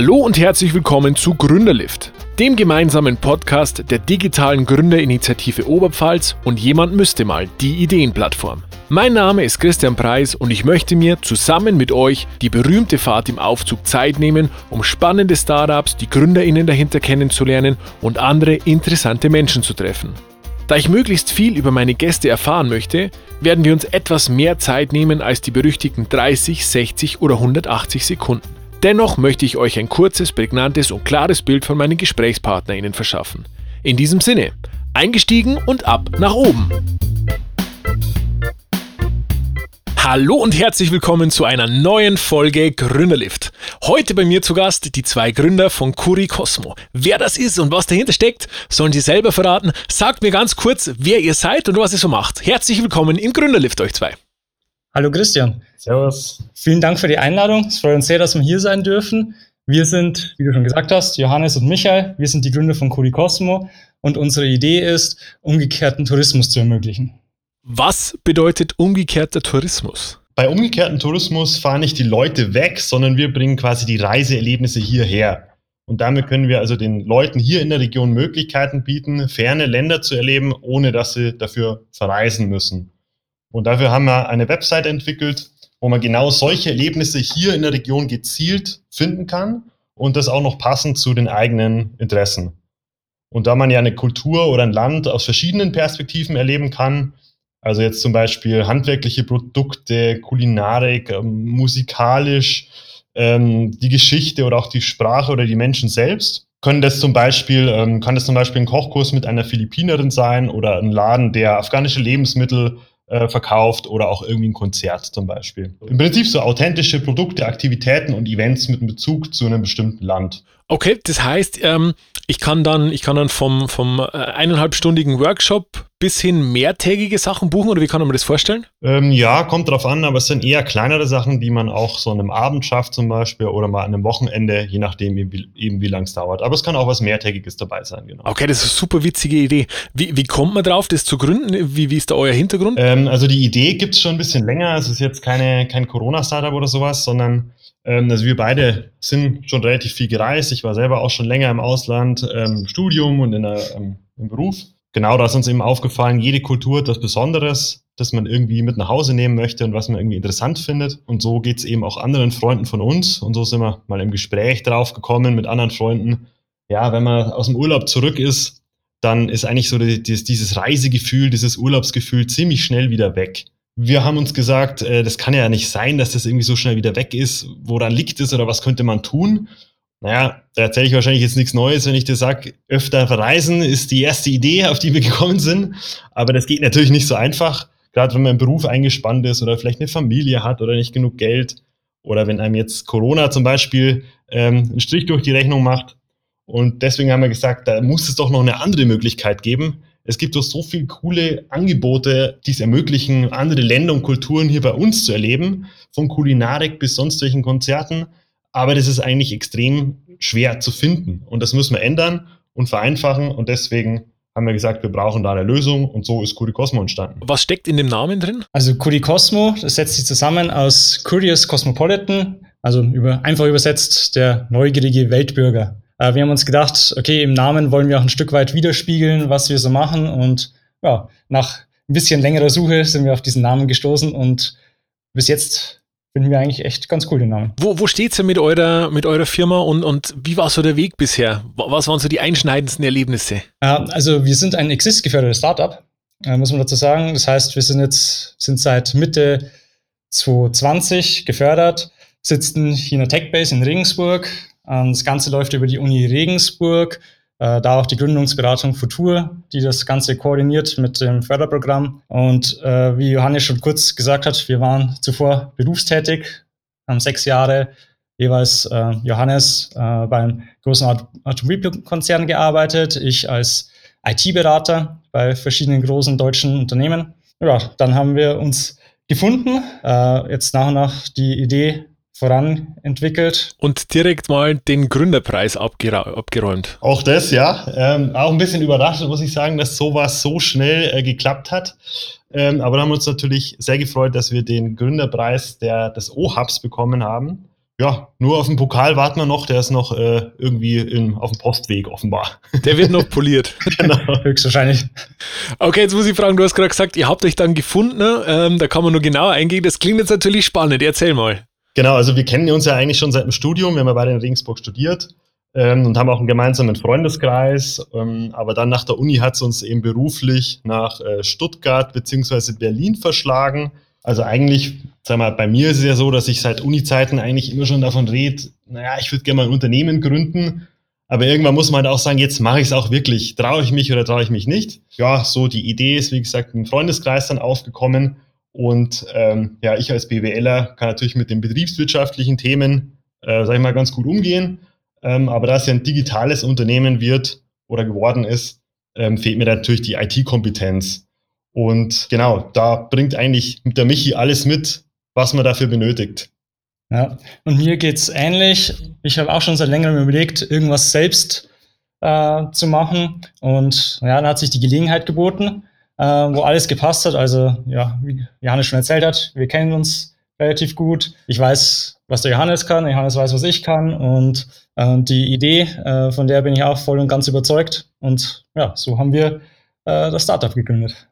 Hallo und herzlich willkommen zu Gründerlift, dem gemeinsamen Podcast der digitalen Gründerinitiative Oberpfalz und jemand müsste mal die Ideenplattform. Mein Name ist Christian Preis und ich möchte mir zusammen mit euch die berühmte Fahrt im Aufzug Zeit nehmen, um spannende Startups, die Gründerinnen dahinter kennenzulernen und andere interessante Menschen zu treffen. Da ich möglichst viel über meine Gäste erfahren möchte, werden wir uns etwas mehr Zeit nehmen als die berüchtigten 30, 60 oder 180 Sekunden. Dennoch möchte ich euch ein kurzes, prägnantes und klares Bild von meinen GesprächspartnerInnen verschaffen. In diesem Sinne, eingestiegen und ab nach oben! Hallo und herzlich willkommen zu einer neuen Folge Gründerlift. Heute bei mir zu Gast die zwei Gründer von Curi Cosmo. Wer das ist und was dahinter steckt, sollen sie selber verraten. Sagt mir ganz kurz, wer ihr seid und was ihr so macht. Herzlich willkommen im Gründerlift euch zwei. Hallo Christian. Servus. Vielen Dank für die Einladung. Es freut uns sehr, dass wir hier sein dürfen. Wir sind, wie du schon gesagt hast, Johannes und Michael. Wir sind die Gründer von Curi Cosmo und unsere Idee ist, umgekehrten Tourismus zu ermöglichen. Was bedeutet umgekehrter Tourismus? Bei umgekehrten Tourismus fahren nicht die Leute weg, sondern wir bringen quasi die Reiseerlebnisse hierher. Und damit können wir also den Leuten hier in der Region Möglichkeiten bieten, ferne Länder zu erleben, ohne dass sie dafür verreisen müssen. Und dafür haben wir eine Website entwickelt, wo man genau solche Erlebnisse hier in der Region gezielt finden kann und das auch noch passend zu den eigenen Interessen. Und da man ja eine Kultur oder ein Land aus verschiedenen Perspektiven erleben kann, also jetzt zum Beispiel handwerkliche Produkte, Kulinarik, ähm, musikalisch, ähm, die Geschichte oder auch die Sprache oder die Menschen selbst. Können das zum Beispiel, ähm, kann das zum Beispiel ein Kochkurs mit einer Philippinerin sein oder ein Laden, der afghanische Lebensmittel äh, verkauft oder auch irgendwie ein Konzert zum Beispiel. Im Prinzip so authentische Produkte, Aktivitäten und Events mit Bezug zu einem bestimmten Land. Okay, das heißt, ähm, ich kann dann, ich kann dann vom, vom äh, eineinhalbstündigen Workshop bis hin mehrtägige Sachen buchen oder wie kann man das vorstellen? Ähm, ja, kommt drauf an, aber es sind eher kleinere Sachen, die man auch so an einem Abend schafft zum Beispiel oder mal an einem Wochenende, je nachdem eben, eben wie lang es dauert. Aber es kann auch was mehrtägiges dabei sein, genau. Okay, das ist eine super witzige Idee. Wie, wie kommt man drauf, das zu gründen? Wie, wie ist da euer Hintergrund? Ähm, also die Idee gibt es schon ein bisschen länger. Es ist jetzt keine, kein Corona-Startup oder sowas, sondern also wir beide sind schon relativ viel gereist. Ich war selber auch schon länger im Ausland, ähm, Studium und in der, ähm, im Beruf. Genau, da ist uns eben aufgefallen, jede Kultur hat was Besonderes, das man irgendwie mit nach Hause nehmen möchte und was man irgendwie interessant findet. Und so geht es eben auch anderen Freunden von uns. Und so sind wir mal im Gespräch drauf gekommen mit anderen Freunden. Ja, wenn man aus dem Urlaub zurück ist, dann ist eigentlich so die, dieses Reisegefühl, dieses Urlaubsgefühl ziemlich schnell wieder weg wir haben uns gesagt, äh, das kann ja nicht sein, dass das irgendwie so schnell wieder weg ist. Woran liegt es oder was könnte man tun? Naja, da erzähle ich wahrscheinlich jetzt nichts Neues, wenn ich dir sage, öfter verreisen ist die erste Idee, auf die wir gekommen sind. Aber das geht natürlich nicht so einfach, gerade wenn man im Beruf eingespannt ist oder vielleicht eine Familie hat oder nicht genug Geld. Oder wenn einem jetzt Corona zum Beispiel ähm, einen Strich durch die Rechnung macht. Und deswegen haben wir gesagt, da muss es doch noch eine andere Möglichkeit geben, es gibt doch so viele coole Angebote, die es ermöglichen, andere Länder und Kulturen hier bei uns zu erleben, von Kulinarik bis sonst welchen Konzerten. Aber das ist eigentlich extrem schwer zu finden. Und das müssen wir ändern und vereinfachen. Und deswegen haben wir gesagt, wir brauchen da eine Lösung und so ist Cosmo entstanden. Was steckt in dem Namen drin? Also Cosmo, das setzt sich zusammen aus Curious Cosmopolitan, also über, einfach übersetzt der neugierige Weltbürger. Äh, wir haben uns gedacht, okay, im Namen wollen wir auch ein Stück weit widerspiegeln, was wir so machen. Und ja, nach ein bisschen längerer Suche sind wir auf diesen Namen gestoßen und bis jetzt finden wir eigentlich echt ganz cool den Namen. Wo, wo steht ihr mit eurer, mit eurer Firma und, und wie war so der Weg bisher? Was waren so die einschneidendsten Erlebnisse? Ja, also wir sind ein Exist-gefördertes Startup, äh, muss man dazu sagen. Das heißt, wir sind jetzt sind seit Mitte 2020 gefördert, sitzen hier in der Techbase in Regensburg, das Ganze läuft über die Uni Regensburg, äh, da auch die Gründungsberatung Futur, die das Ganze koordiniert mit dem Förderprogramm. Und äh, wie Johannes schon kurz gesagt hat, wir waren zuvor berufstätig, haben sechs Jahre jeweils äh, Johannes beim großen Automobilkonzern gearbeitet, ich als IT-Berater bei verschiedenen großen deutschen Unternehmen. Ja, dann haben wir uns gefunden, jetzt nach und nach die Idee voran entwickelt. Und direkt mal den Gründerpreis abgeräumt. Auch das, ja. Ähm, auch ein bisschen überrascht, muss ich sagen, dass sowas so schnell äh, geklappt hat. Ähm, aber da haben wir uns natürlich sehr gefreut, dass wir den Gründerpreis der, des O-Hubs bekommen haben. ja, nur auf den Pokal warten wir noch, der ist noch äh, irgendwie in, auf dem Postweg offenbar. Der wird noch poliert. genau, höchstwahrscheinlich. Okay, jetzt muss ich fragen, du hast gerade gesagt, ihr habt euch dann gefunden, ne? ähm, da kann man nur genauer eingehen. Das klingt jetzt natürlich spannend, erzähl mal. Genau, also wir kennen uns ja eigentlich schon seit dem Studium, wir haben ja beide in Regensburg studiert ähm, und haben auch einen gemeinsamen Freundeskreis. Ähm, aber dann nach der Uni hat es uns eben beruflich nach äh, Stuttgart bzw. Berlin verschlagen. Also eigentlich, sag mal, bei mir ist es ja so, dass ich seit Uni-Zeiten eigentlich immer schon davon rede, naja, ich würde gerne mal ein Unternehmen gründen. Aber irgendwann muss man halt auch sagen, jetzt mache ich es auch wirklich. Traue ich mich oder traue ich mich nicht? Ja, so die Idee ist, wie gesagt, im Freundeskreis dann aufgekommen. Und ähm, ja, ich als BWLer kann natürlich mit den betriebswirtschaftlichen Themen, äh, sag ich mal, ganz gut umgehen. Ähm, aber da es ja ein digitales Unternehmen wird oder geworden ist, ähm, fehlt mir natürlich die IT-Kompetenz. Und genau, da bringt eigentlich der Michi alles mit, was man dafür benötigt. Ja, und mir geht's ähnlich. Ich habe auch schon seit längerem überlegt, irgendwas selbst äh, zu machen. Und ja, dann hat sich die Gelegenheit geboten, äh, wo alles gepasst hat. Also, ja, wie Johannes schon erzählt hat, wir kennen uns relativ gut. Ich weiß, was der Johannes kann, Johannes weiß, was ich kann. Und äh, die Idee, äh, von der bin ich auch voll und ganz überzeugt. Und ja, so haben wir äh, das Startup gegründet.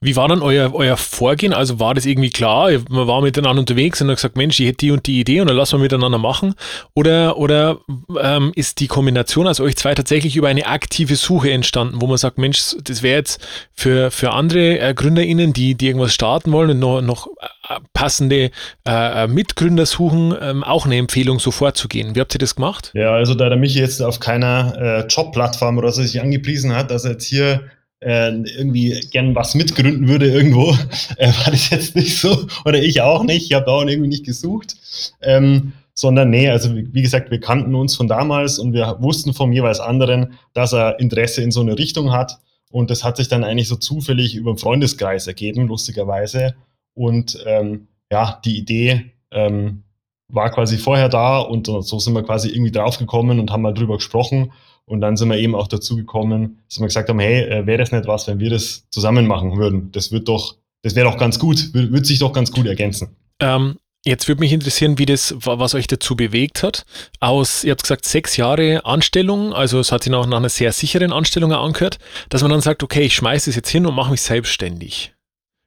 Wie war dann euer, euer Vorgehen? Also war das irgendwie klar? Man war miteinander unterwegs und hat gesagt, Mensch, ich hätte die und die Idee und dann lassen wir miteinander machen. Oder, oder ähm, ist die Kombination aus euch zwei tatsächlich über eine aktive Suche entstanden, wo man sagt, Mensch, das wäre jetzt für, für andere äh, GründerInnen, die, die irgendwas starten wollen und noch, noch äh, passende äh, äh, Mitgründer suchen, ähm, auch eine Empfehlung, so vorzugehen. Wie habt ihr das gemacht? Ja, also da der Michi jetzt auf keiner äh, Jobplattform oder so sich angepriesen hat, dass er jetzt hier äh, irgendwie gern was mitgründen würde irgendwo, äh, war das jetzt nicht so. Oder ich auch nicht. Ich habe auch irgendwie nicht gesucht. Ähm, sondern nee, also wie, gesagt, wir kannten uns von damals und wir wussten vom jeweils anderen, dass er Interesse in so eine Richtung hat. Und das hat sich dann eigentlich so zufällig über den Freundeskreis ergeben, lustigerweise. Und ähm, ja, die Idee ähm, war quasi vorher da und so sind wir quasi irgendwie draufgekommen und haben mal drüber gesprochen. Und dann sind wir eben auch dazu gekommen, dass wir gesagt haben, hey, äh, wäre das nicht was, wenn wir das zusammen machen würden? Das wird doch, das wäre doch ganz gut, wird, sich doch ganz gut ergänzen. Ähm, jetzt würde mich interessieren, wie das, was euch dazu bewegt hat. Aus, ihr habt gesagt, sechs Jahre Anstellung, also es hat sich auch nach einer sehr sicheren Anstellung angehört, dass man dann sagt, okay, ich schmeiße es jetzt hin und mache mich selbstständig.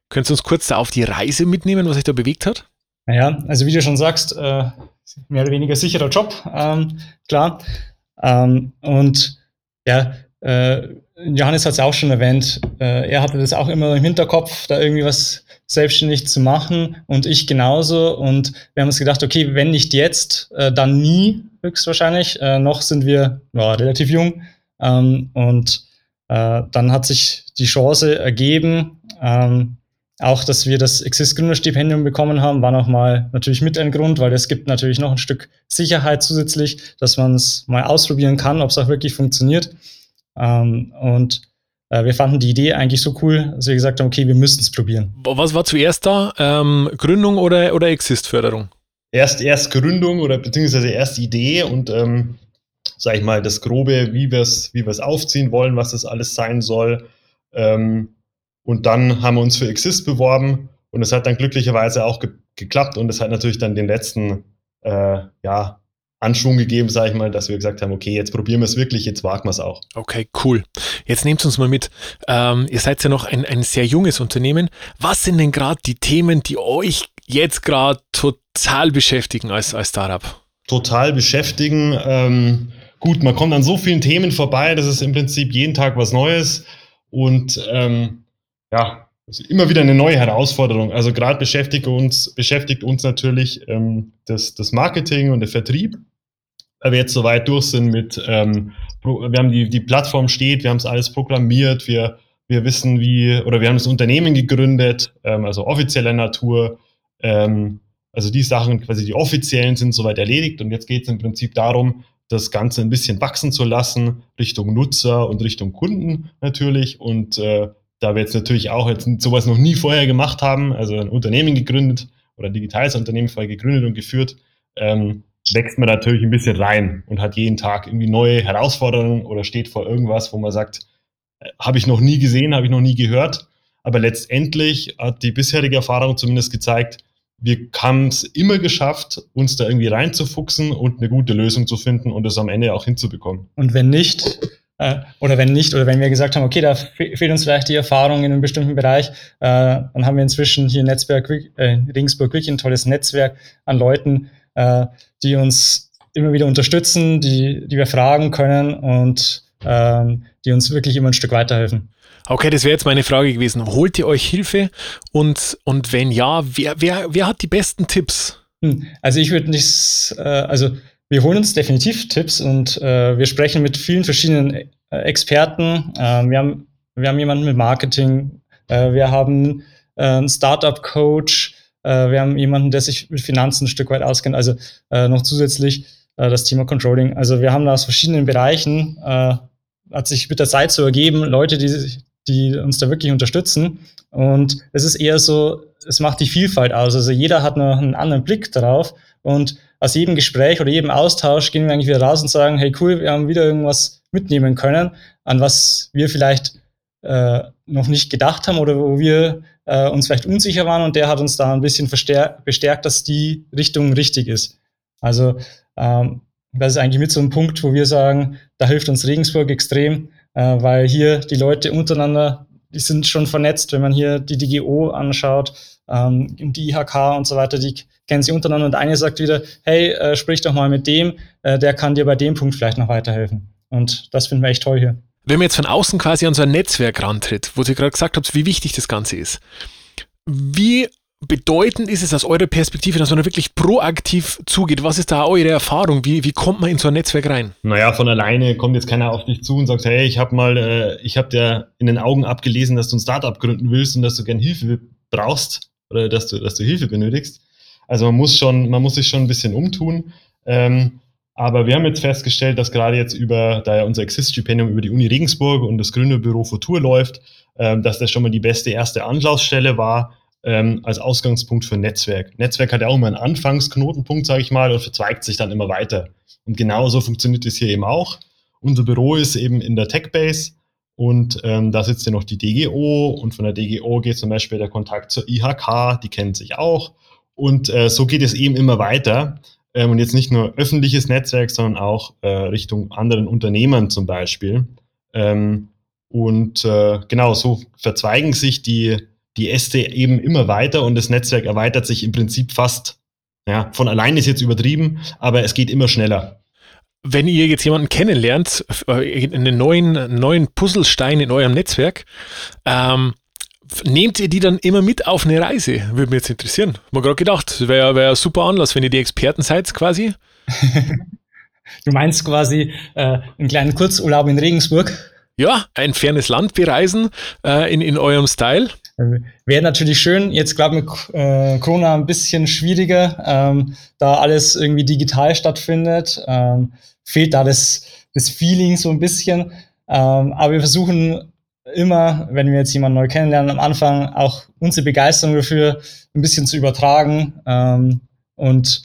Könntest du uns kurz da auf die Reise mitnehmen, was euch da bewegt hat? Naja, also wie du schon sagst, äh, mehr oder weniger sicherer Job, ähm, klar. Ähm, und ja, äh, Johannes hat es auch schon erwähnt, äh, er hatte das auch immer im Hinterkopf, da irgendwie was selbstständig zu machen und ich genauso. Und wir haben uns gedacht, okay, wenn nicht jetzt, äh, dann nie höchstwahrscheinlich. Äh, noch sind wir ja, relativ jung. Ähm, und äh, dann hat sich die Chance ergeben, ähm, auch, dass wir das Exist Gründerstipendium bekommen haben, war nochmal natürlich mit ein Grund, weil es gibt natürlich noch ein Stück Sicherheit zusätzlich, dass man es mal ausprobieren kann, ob es auch wirklich funktioniert. Ähm, und äh, wir fanden die Idee eigentlich so cool, dass wir gesagt haben, okay, wir müssen es probieren. Was war zuerst da? Ähm, Gründung oder, oder Exist-Förderung? Erst, erst Gründung oder beziehungsweise erst Idee und ähm, sag ich mal, das Grobe, wie wir es wie aufziehen wollen, was das alles sein soll. Ähm, und dann haben wir uns für Exist beworben und es hat dann glücklicherweise auch ge geklappt und es hat natürlich dann den letzten äh, ja, Anschwung gegeben, sage ich mal, dass wir gesagt haben, okay, jetzt probieren wir es wirklich, jetzt wagen wir es auch. Okay, cool. Jetzt nehmt uns mal mit. Ähm, ihr seid ja noch ein, ein sehr junges Unternehmen. Was sind denn gerade die Themen, die euch jetzt gerade total beschäftigen als, als Startup? Total beschäftigen. Ähm, gut, man kommt an so vielen Themen vorbei, das ist im Prinzip jeden Tag was Neues. Und ähm, ja, immer wieder eine neue Herausforderung. Also gerade beschäftigt uns, beschäftigt uns natürlich ähm, das, das Marketing und der Vertrieb, weil wir jetzt so weit durch sind mit, ähm, wir haben die, die Plattform steht, wir haben es alles programmiert, wir, wir wissen wie, oder wir haben das Unternehmen gegründet, ähm, also offizieller Natur. Ähm, also die Sachen, quasi die offiziellen, sind soweit erledigt und jetzt geht es im Prinzip darum, das Ganze ein bisschen wachsen zu lassen, Richtung Nutzer und Richtung Kunden natürlich und äh, da wir jetzt natürlich auch jetzt sowas noch nie vorher gemacht haben, also ein Unternehmen gegründet oder ein digitales Unternehmen vorher gegründet und geführt, ähm, wächst man natürlich ein bisschen rein und hat jeden Tag irgendwie neue Herausforderungen oder steht vor irgendwas, wo man sagt, äh, habe ich noch nie gesehen, habe ich noch nie gehört. Aber letztendlich hat die bisherige Erfahrung zumindest gezeigt, wir haben es immer geschafft, uns da irgendwie reinzufuchsen und eine gute Lösung zu finden und es am Ende auch hinzubekommen. Und wenn nicht, äh, oder wenn nicht, oder wenn wir gesagt haben, okay, da fehlt uns vielleicht die Erfahrung in einem bestimmten Bereich, äh, dann haben wir inzwischen hier Netzwerk, äh, Regensburg wirklich ein tolles Netzwerk an Leuten, äh, die uns immer wieder unterstützen, die, die wir fragen können und ähm, die uns wirklich immer ein Stück weiterhelfen. Okay, das wäre jetzt meine Frage gewesen. Holt ihr euch Hilfe? Und, und wenn ja, wer, wer, wer hat die besten Tipps? Hm, also ich würde nicht, äh, also wir holen uns definitiv Tipps und äh, wir sprechen mit vielen verschiedenen äh, Experten. Äh, wir, haben, wir haben jemanden mit Marketing, äh, wir haben äh, einen Startup-Coach, äh, wir haben jemanden, der sich mit Finanzen ein Stück weit auskennt, also äh, noch zusätzlich das Thema Controlling. Also wir haben da aus verschiedenen Bereichen, hat sich mit der Zeit so ergeben, Leute, die, die uns da wirklich unterstützen. Und es ist eher so, es macht die Vielfalt aus. Also jeder hat noch einen anderen Blick darauf und aus jedem Gespräch oder jedem Austausch gehen wir eigentlich wieder raus und sagen, hey cool, wir haben wieder irgendwas mitnehmen können, an was wir vielleicht äh, noch nicht gedacht haben oder wo wir äh, uns vielleicht unsicher waren und der hat uns da ein bisschen bestärkt, dass die Richtung richtig ist. Also ähm, das ist eigentlich mit so einem Punkt, wo wir sagen, da hilft uns Regensburg extrem, äh, weil hier die Leute untereinander, die sind schon vernetzt, wenn man hier die DGO anschaut, ähm, die IHK und so weiter, die kennen sie untereinander und eine sagt wieder, hey, äh, sprich doch mal mit dem, äh, der kann dir bei dem Punkt vielleicht noch weiterhelfen. Und das finden wir echt toll hier. Wenn man jetzt von außen quasi an so ein Netzwerk rantritt, wo Sie gerade gesagt haben, wie wichtig das Ganze ist, wie bedeutend ist es aus eurer Perspektive, dass man da wirklich proaktiv zugeht? Was ist da eure Erfahrung? Wie, wie kommt man in so ein Netzwerk rein? Naja, von alleine kommt jetzt keiner auf dich zu und sagt, hey, ich habe mal, äh, ich habe dir in den Augen abgelesen, dass du ein Startup gründen willst und dass du gern Hilfe brauchst oder dass du, dass du Hilfe benötigst. Also man muss schon, man muss sich schon ein bisschen umtun. Ähm, aber wir haben jetzt festgestellt, dass gerade jetzt über, da ja unser Exist-Stipendium über die Uni Regensburg und das Gründerbüro Futur läuft, ähm, dass das schon mal die beste erste Anlaufstelle war, ähm, als Ausgangspunkt für Netzwerk. Netzwerk hat ja auch immer einen Anfangsknotenpunkt, sage ich mal, und verzweigt sich dann immer weiter. Und genauso funktioniert es hier eben auch. Unser Büro ist eben in der TechBase und ähm, da sitzt ja noch die DGO und von der DGO geht zum Beispiel der Kontakt zur IHK, die kennt sich auch. Und äh, so geht es eben immer weiter. Ähm, und jetzt nicht nur öffentliches Netzwerk, sondern auch äh, Richtung anderen Unternehmern zum Beispiel. Ähm, und äh, genau, so verzweigen sich die die Äste eben immer weiter und das Netzwerk erweitert sich im Prinzip fast. Ja, von allein ist jetzt übertrieben, aber es geht immer schneller. Wenn ihr jetzt jemanden kennenlernt, äh, einen neuen, neuen Puzzlestein in eurem Netzwerk, ähm, nehmt ihr die dann immer mit auf eine Reise? Würde mich jetzt interessieren. Ich habe gerade gedacht, wäre wär ein super Anlass, wenn ihr die Experten seid quasi. du meinst quasi äh, einen kleinen Kurzurlaub in Regensburg? Ja, ein fernes Land bereisen äh, in, in eurem Style. Wäre natürlich schön, jetzt gerade mit äh, Corona ein bisschen schwieriger, ähm, da alles irgendwie digital stattfindet. Ähm, fehlt da das, das Feeling so ein bisschen. Ähm, aber wir versuchen immer, wenn wir jetzt jemanden neu kennenlernen, am Anfang auch unsere Begeisterung dafür ein bisschen zu übertragen. Ähm, und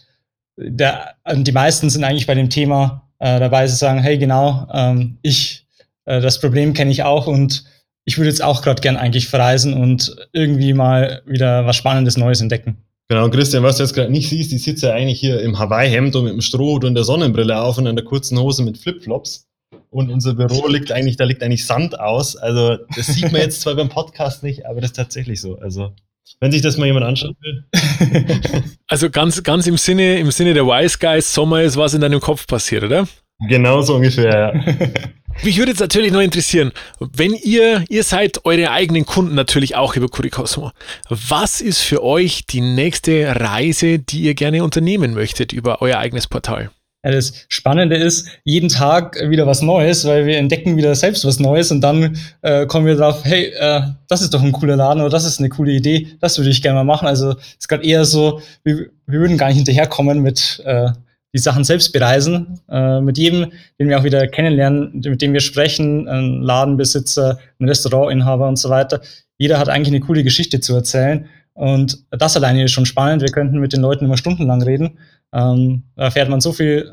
der, die meisten sind eigentlich bei dem Thema äh, dabei, zu sagen, hey, genau, ähm, ich, äh, das Problem kenne ich auch und ich würde jetzt auch gerade gern eigentlich verreisen und irgendwie mal wieder was Spannendes Neues entdecken. Genau, Christian, was du jetzt gerade nicht siehst, ich sitze ja eigentlich hier im Hawaii-Hemd und mit dem Strohhut und der Sonnenbrille auf und einer kurzen Hose mit Flipflops. Und unser Büro liegt eigentlich, da liegt eigentlich Sand aus. Also, das sieht man jetzt zwar beim Podcast nicht, aber das ist tatsächlich so. Also, wenn sich das mal jemand anschauen will. also ganz, ganz im Sinne, im Sinne der Wise Guys, Sommer ist was in deinem Kopf passiert, oder? Genau so ungefähr, ja. Mich würde jetzt natürlich noch interessieren, wenn ihr, ihr seid eure eigenen Kunden natürlich auch über Curicosmo. Was ist für euch die nächste Reise, die ihr gerne unternehmen möchtet über euer eigenes Portal? Ja, das Spannende ist, jeden Tag wieder was Neues, weil wir entdecken wieder selbst was Neues und dann äh, kommen wir drauf, hey, äh, das ist doch ein cooler Laden oder das ist eine coole Idee, das würde ich gerne mal machen. Also es ist gerade eher so, wir, wir würden gar nicht hinterherkommen mit äh, die Sachen selbst bereisen. Äh, mit jedem, den wir auch wieder kennenlernen, mit dem wir sprechen, ein Ladenbesitzer, ein Restaurantinhaber und so weiter. Jeder hat eigentlich eine coole Geschichte zu erzählen. Und das alleine ist schon spannend. Wir könnten mit den Leuten immer stundenlang reden. Ähm, da erfährt man so viel,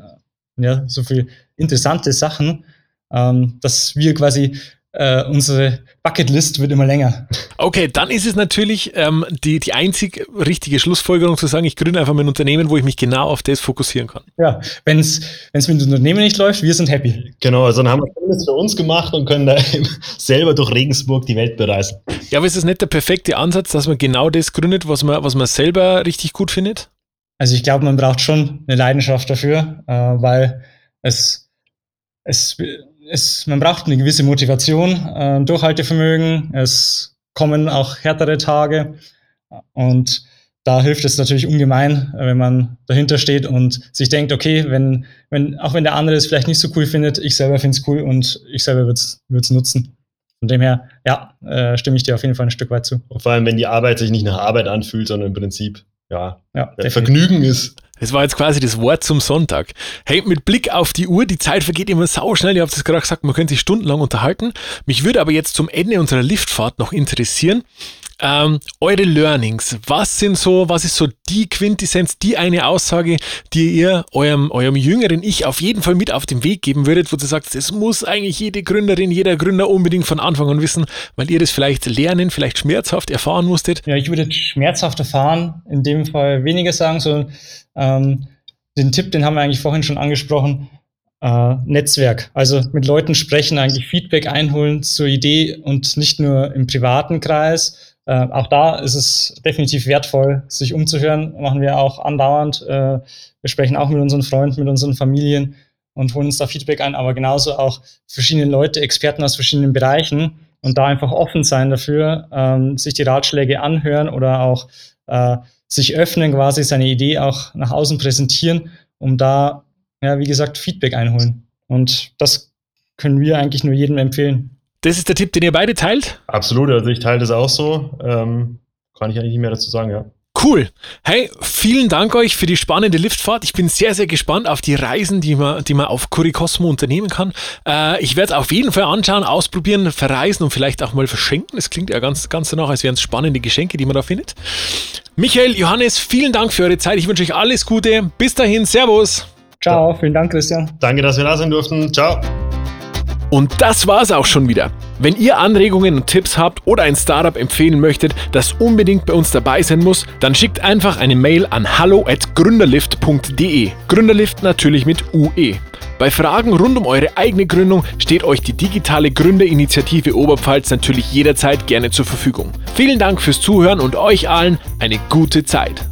ja, so viel interessante Sachen, ähm, dass wir quasi äh, unsere Bucketlist wird immer länger. Okay, dann ist es natürlich ähm, die, die einzig richtige Schlussfolgerung zu sagen, ich gründe einfach mein Unternehmen, wo ich mich genau auf das fokussieren kann. Ja, wenn es mit dem Unternehmen nicht läuft, wir sind happy. Genau, also dann haben wir alles für uns gemacht und können da selber durch Regensburg die Welt bereisen. Ja, aber ist das nicht der perfekte Ansatz, dass man genau das gründet, was man, was man selber richtig gut findet? Also ich glaube, man braucht schon eine Leidenschaft dafür, äh, weil es, es es, man braucht eine gewisse Motivation, äh, Durchhaltevermögen. Es kommen auch härtere Tage und da hilft es natürlich ungemein, wenn man dahinter steht und sich denkt, okay, wenn, wenn, auch wenn der andere es vielleicht nicht so cool findet, ich selber finde es cool und ich selber würde es nutzen. Von dem her, ja, äh, stimme ich dir auf jeden Fall ein Stück weit zu. Und vor allem, wenn die Arbeit sich nicht nach Arbeit anfühlt, sondern im Prinzip, ja, ja Vergnügen ist. Das war jetzt quasi das Wort zum Sonntag. Hey, mit Blick auf die Uhr, die Zeit vergeht immer sau schnell. Ihr habt es gerade gesagt, man könnte sich stundenlang unterhalten. Mich würde aber jetzt zum Ende unserer Liftfahrt noch interessieren, ähm, eure Learnings, was sind so, was ist so die Quintessenz, die eine Aussage, die ihr eurem, eurem jüngeren Ich auf jeden Fall mit auf den Weg geben würdet, wo du sagst, das muss eigentlich jede Gründerin, jeder Gründer unbedingt von Anfang an wissen, weil ihr das vielleicht lernen, vielleicht schmerzhaft erfahren musstet? Ja, ich würde schmerzhaft erfahren, in dem Fall weniger sagen, sondern ähm, den Tipp, den haben wir eigentlich vorhin schon angesprochen, äh, Netzwerk. Also mit Leuten sprechen, eigentlich Feedback einholen zur Idee und nicht nur im privaten Kreis, äh, auch da ist es definitiv wertvoll, sich umzuhören. Machen wir auch andauernd. Äh, wir sprechen auch mit unseren Freunden, mit unseren Familien und holen uns da Feedback ein, aber genauso auch verschiedene Leute, Experten aus verschiedenen Bereichen und da einfach offen sein dafür, ähm, sich die Ratschläge anhören oder auch äh, sich öffnen, quasi seine Idee auch nach außen präsentieren, um da, ja, wie gesagt, Feedback einholen. Und das können wir eigentlich nur jedem empfehlen. Das ist der Tipp, den ihr beide teilt? Absolut, also ich teile das auch so. Ähm, kann ich eigentlich nicht mehr dazu sagen, ja. Cool. Hey, vielen Dank euch für die spannende Liftfahrt. Ich bin sehr, sehr gespannt auf die Reisen, die man, die man auf Curicosmo unternehmen kann. Äh, ich werde es auf jeden Fall anschauen, ausprobieren, verreisen und vielleicht auch mal verschenken. Das klingt ja ganz, ganz danach, als wären es spannende Geschenke, die man da findet. Michael, Johannes, vielen Dank für eure Zeit. Ich wünsche euch alles Gute. Bis dahin, Servus. Ciao, vielen Dank, Christian. Danke, dass wir da sein durften. Ciao. Und das war's auch schon wieder. Wenn ihr Anregungen und Tipps habt oder ein Startup empfehlen möchtet, das unbedingt bei uns dabei sein muss, dann schickt einfach eine Mail an hallo@gründerlift.de. Gründerlift natürlich mit UE. Bei Fragen rund um eure eigene Gründung steht euch die digitale Gründerinitiative Oberpfalz natürlich jederzeit gerne zur Verfügung. Vielen Dank fürs Zuhören und euch allen eine gute Zeit.